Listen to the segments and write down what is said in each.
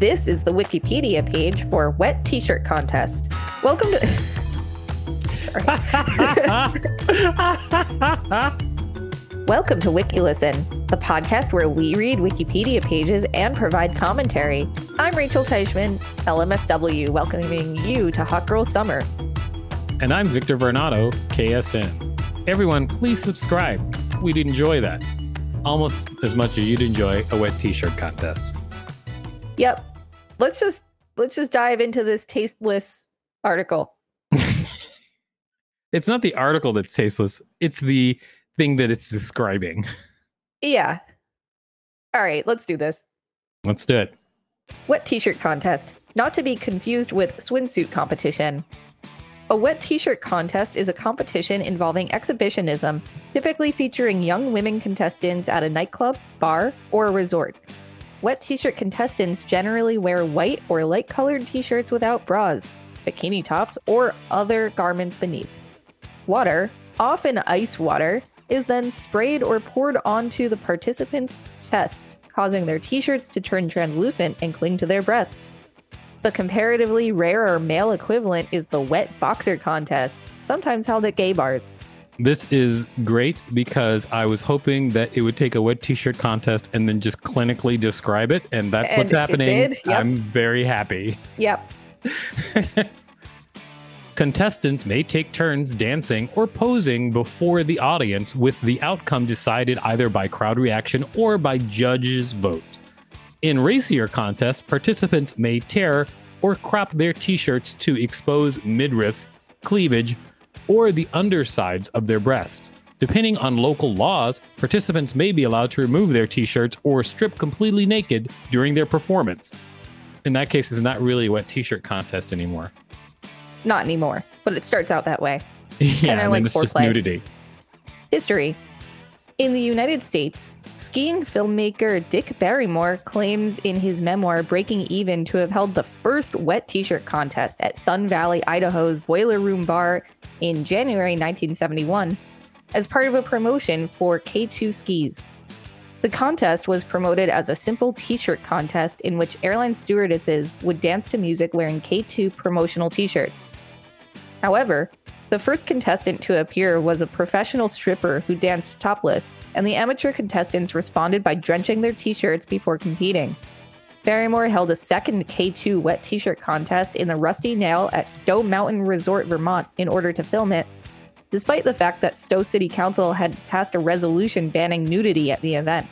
This is the Wikipedia page for Wet T-shirt Contest. Welcome to. Welcome to WikiListen, the podcast where we read Wikipedia pages and provide commentary. I'm Rachel Teichman, LMSW, welcoming you to Hot Girl Summer. And I'm Victor Varnado, KSN. Everyone, please subscribe. We'd enjoy that. Almost as much as you'd enjoy a wet t-shirt contest. Yep. Let's just let's just dive into this tasteless article. It's not the article that's tasteless, it's the thing that it's describing. Yeah. All right, let's do this. Let's do it. Wet t-shirt contest, not to be confused with swimsuit competition. A wet t-shirt contest is a competition involving exhibitionism, typically featuring young women contestants at a nightclub, bar, or a resort. Wet t-shirt contestants generally wear white or light-colored t-shirts without bras, bikini tops, or other garments beneath. Water, often ice water, is then sprayed or poured onto the participants' chests, causing their t shirts to turn translucent and cling to their breasts. The comparatively rarer male equivalent is the wet boxer contest, sometimes held at gay bars. This is great because I was hoping that it would take a wet t-shirt contest and then just clinically describe it, and that's what's And it happening. did, yep. I'm very happy. Yep. Contestants may take turns dancing or posing before the audience, with the outcome decided either by crowd reaction or by judges' vote. In racier contests, participants may tear or crop their t shirts to expose midriffs, cleavage, or the undersides of their breasts. Depending on local laws, participants may be allowed to remove their t shirts or strip completely naked during their performance. In that case, it's not really a wet t shirt contest anymore. Not anymore, but it starts out that way. yeah, and like it's just foreplay. nudity. History. In the United States, skiing filmmaker Dick Barrymore claims in his memoir Breaking Even to have held the first wet t shirt contest at Sun Valley, Idaho's Boiler Room Bar in January 1971 as part of a promotion for K2 skis. The contest was promoted as a simple t shirt contest in which airline stewardesses would dance to music wearing K2 promotional t shirts. However, the first contestant to appear was a professional stripper who danced topless, and the amateur contestants responded by drenching their t shirts before competing. Barrymore held a second K2 wet t shirt contest in the Rusty Nail at Stowe Mountain Resort, Vermont, in order to film it, despite the fact that Stowe City Council had passed a resolution banning nudity at the event.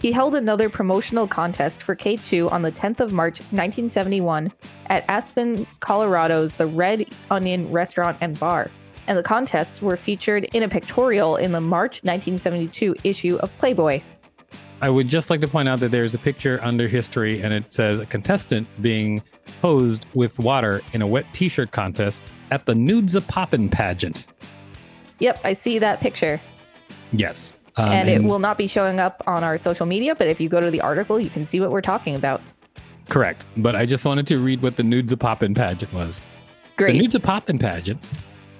He held another promotional contest for K2 on the 10th of March 1971 at Aspen, Colorado's The Red Onion Restaurant and Bar, and the contests were featured in a pictorial in the March 1972 issue of Playboy. I would just like to point out that there's a picture under history and it says a contestant being posed with water in a wet t shirt contest at the Nudes a Poppin' pageant. Yep, I see that picture. Yes. Um, and it will not be showing up on our social media, but if you go to the article, you can see what we're talking about. Correct. But I just wanted to read what the Nudes a Poppin' pageant was. Great. The Nudes a Poppin' pageant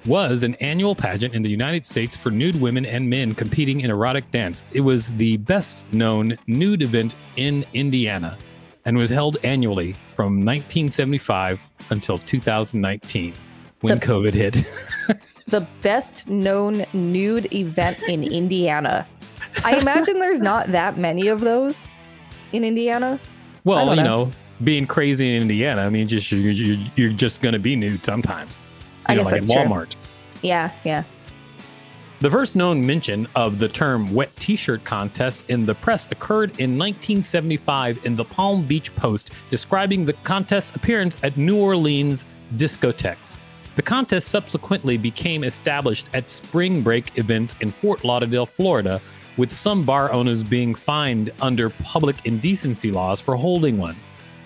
was an annual pageant in the United States for nude women and men competing in erotic dance. It was the best known nude event in Indiana and was held annually from 1975 until 2019 when The- COVID hit. the best known nude event in Indiana. I imagine there's not that many of those in Indiana. Well, don't you know. know, being crazy in Indiana, I mean, just you're, you're, you're just going to be nude sometimes. I know, guess like at that's true. Walmart. Yeah, yeah. The first known mention of the term wet t shirt contest in the press occurred in 1975 in the Palm Beach Post, describing the contest's appearance at New Orleans discotheques. The contest subsequently became established at spring break events in Fort Lauderdale, Florida, with some bar owners being fined under public indecency laws for holding one.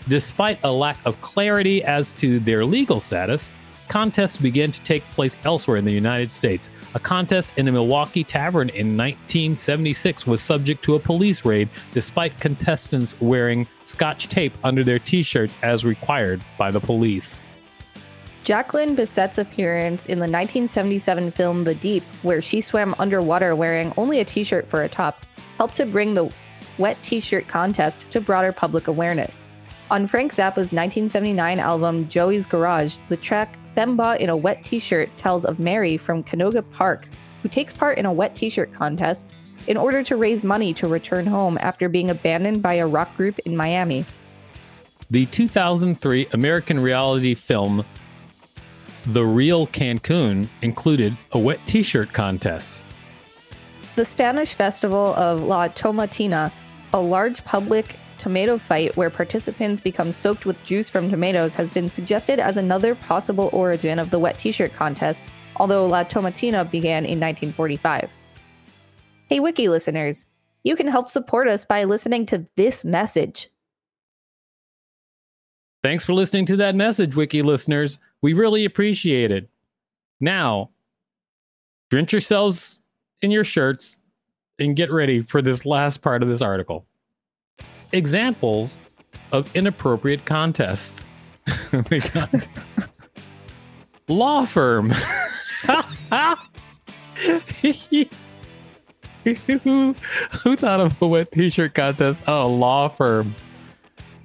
Despite a lack of clarity as to their legal status, contests began to take place elsewhere in the United States. A contest in a Milwaukee tavern in 1976 was subject to a police raid despite contestants wearing scotch tape under their t shirts as required by the police. Jacqueline Bisset's appearance in the 1977 film The Deep, where she swam underwater wearing only a t shirt for a top, helped to bring the wet t shirt contest to broader public awareness. On Frank Zappa's 1979 album Joey's Garage, the track Fembot in a Wet T shirt tells of Mary from Canoga Park, who takes part in a wet t shirt contest in order to raise money to return home after being abandoned by a rock group in Miami. The 2003 American reality film The Real Cancun included a wet t shirt contest. The Spanish festival of La Tomatina, a large public tomato fight where participants become soaked with juice from tomatoes, has been suggested as another possible origin of the wet t shirt contest, although La Tomatina began in 1945. Hey, Wiki listeners, you can help support us by listening to this message. Thanks for listening to that message, Wiki listeners. We really appreciate it. Now, drench yourselves in your shirts and get ready for this last part of this article. Examples of inappropriate contests. oh my Law firm. who, who thought of a wet t-shirt contest a law firm?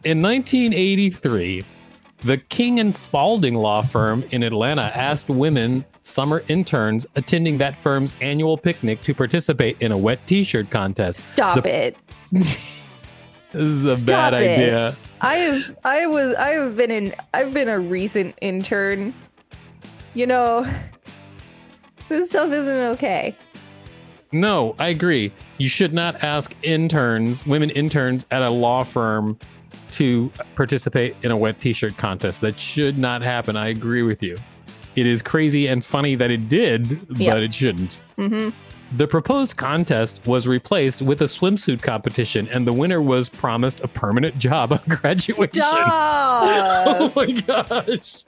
In 1983, the King and Spalding law firm in Atlanta asked women summer interns attending that firm's annual picnic to participate in a wet t-shirt contest. Stop The- it. This is a Stop bad it. idea. I have I was I have been in I've been a recent intern. You know, this stuff isn't okay. No, I agree. You should not ask interns, women interns at a law firm to participate in a wet t-shirt contest. That should not happen. I agree with you. It is crazy and funny that it did, Yep. but it shouldn't. hmm The proposed contest was replaced with a swimsuit competition, and the winner was promised a permanent job on graduation. Oh my gosh.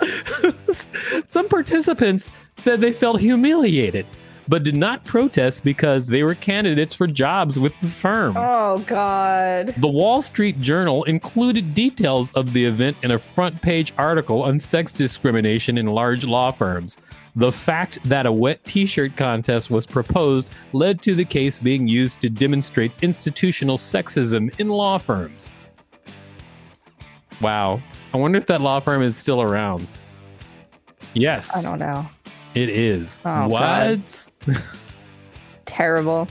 Some participants said they felt humiliated, but did not protest because they were candidates for jobs with the firm. oh God. The Wall Street Journal included details of the event in a front page article on sex discrimination in large law firms. The fact that a wet t shirt contest was proposed led to the case being used to demonstrate institutional sexism in law firms. Wow. I wonder if that law firm is still around. Yes, I don't know. it is. Oh, what? Terrible.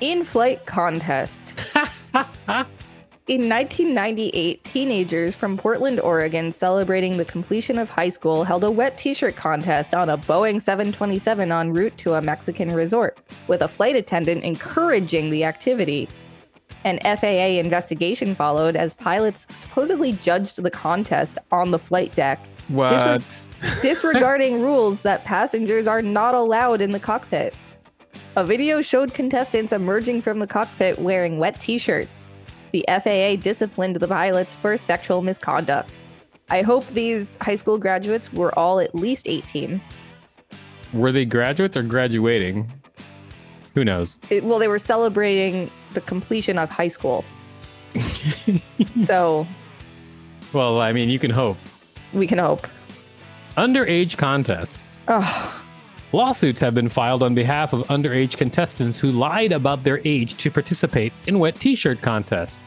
In flight contest. In 1998, teenagers from Portland, Oregon, celebrating the completion of high school, held a wet t shirt contest on a Boeing 727 en route to a Mexican resort, with a flight attendant encouraging the activity. An FAA investigation followed as pilots supposedly judged the contest on the flight deck, what? disregarding rules that passengers are not allowed in the cockpit. A video showed contestants emerging from the cockpit wearing wet t shirts. The FAA disciplined the pilots for sexual misconduct. I hope these high school graduates were all at least 18. Were they graduates or graduating? Who knows? It- well, they were celebrating the completion of high school. so Well, I mean, you can hope. we can hope. Underage contests. Oh, Lawsuits have been filed on behalf of underage contestants who lied about their age to participate in wet t shirt contests.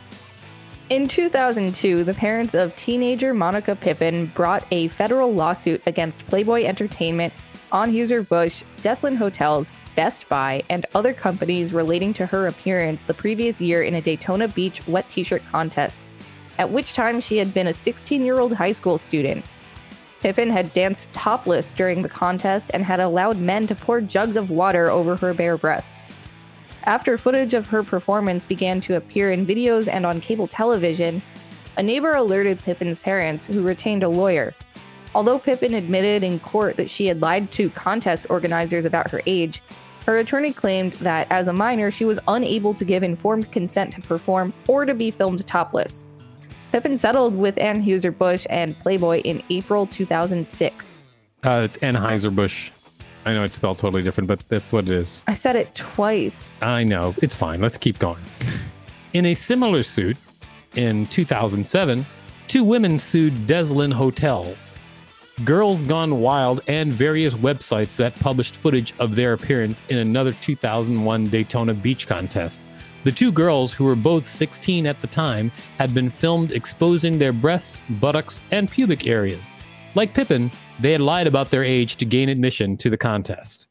In 2002, the parents of teenager Monica Pippin brought a federal lawsuit against Playboy Entertainment, Anheuser-Busch, Deslin Hotels, Best Buy, and other companies relating to her appearance the previous year in a Daytona Beach wet t-shirt contest, at which time she had been a 16-year-old high school student. Pippin had danced topless during the contest and had allowed men to pour jugs of water over her bare breasts. After footage of her performance began to appear in videos and on cable television, a neighbor alerted Pippin's parents, who retained a lawyer. Although Pippin admitted in court that she had lied to contest organizers about her age, her attorney claimed that as a minor she was unable to give informed consent to perform or to be filmed topless. Pippin settled with Anheuser-Busch and Playboy in April 2006. Uh, it's Anheuser-Busch. I know it's spelled totally different, but that's what it is. I said it twice. I know. It's fine. Let's keep going. In a similar suit, in 2007, two women sued Deslin Hotels. Girls Gone Wild and various websites that published footage of their appearance in another 2001 Daytona Beach contest. The two girls, who were both 16 at the time, had been filmed exposing their breasts, buttocks, and pubic areas. Like Pippin, they had lied about their age to gain admission to the contest.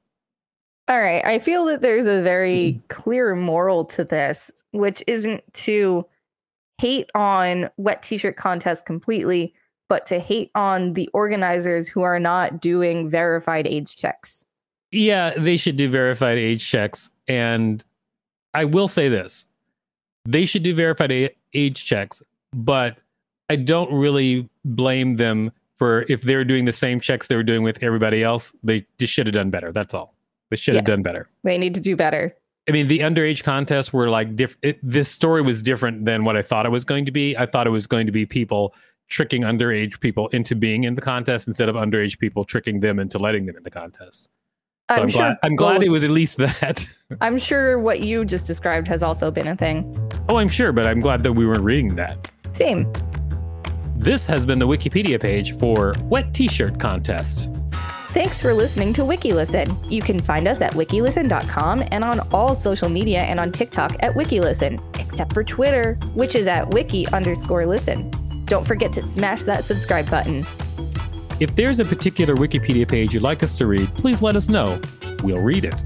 All right. I feel that there's a very mm-hmm. clear moral to this, which isn't to hate on wet t shirt contests completely, but to hate on the organizers who are not doing verified age checks. Yeah, they should do verified age checks. And I will say this they should do verified a- age checks, but I don't really blame them for if they're doing the same checks they were doing with everybody else. They just should have done better. That's all. They should have Yes. done better. They need to do better. I mean, the underage contests were like diff- it, this story was different than what I thought it was going to be. I thought it was going to be people tricking underage people into being in the contest instead of underage people tricking them into letting them in the contest. So I'm, I'm, sure glad. I'm glad it was at least that. I'm sure what you just described has also been a thing. oh, I'm sure, but I'm glad that we weren't reading that. Same. This has been the Wikipedia page for Wet T-shirt contest. Thanks for listening to WikiListen. You can find us at wikilisten.com and on all social media and on TikTok at WikiListen, except for Twitter, which is at wiki underscore listen. Don't forget to smash that subscribe button. If there's a particular Wikipedia page you'd like us to read, please let us know. We'll read it.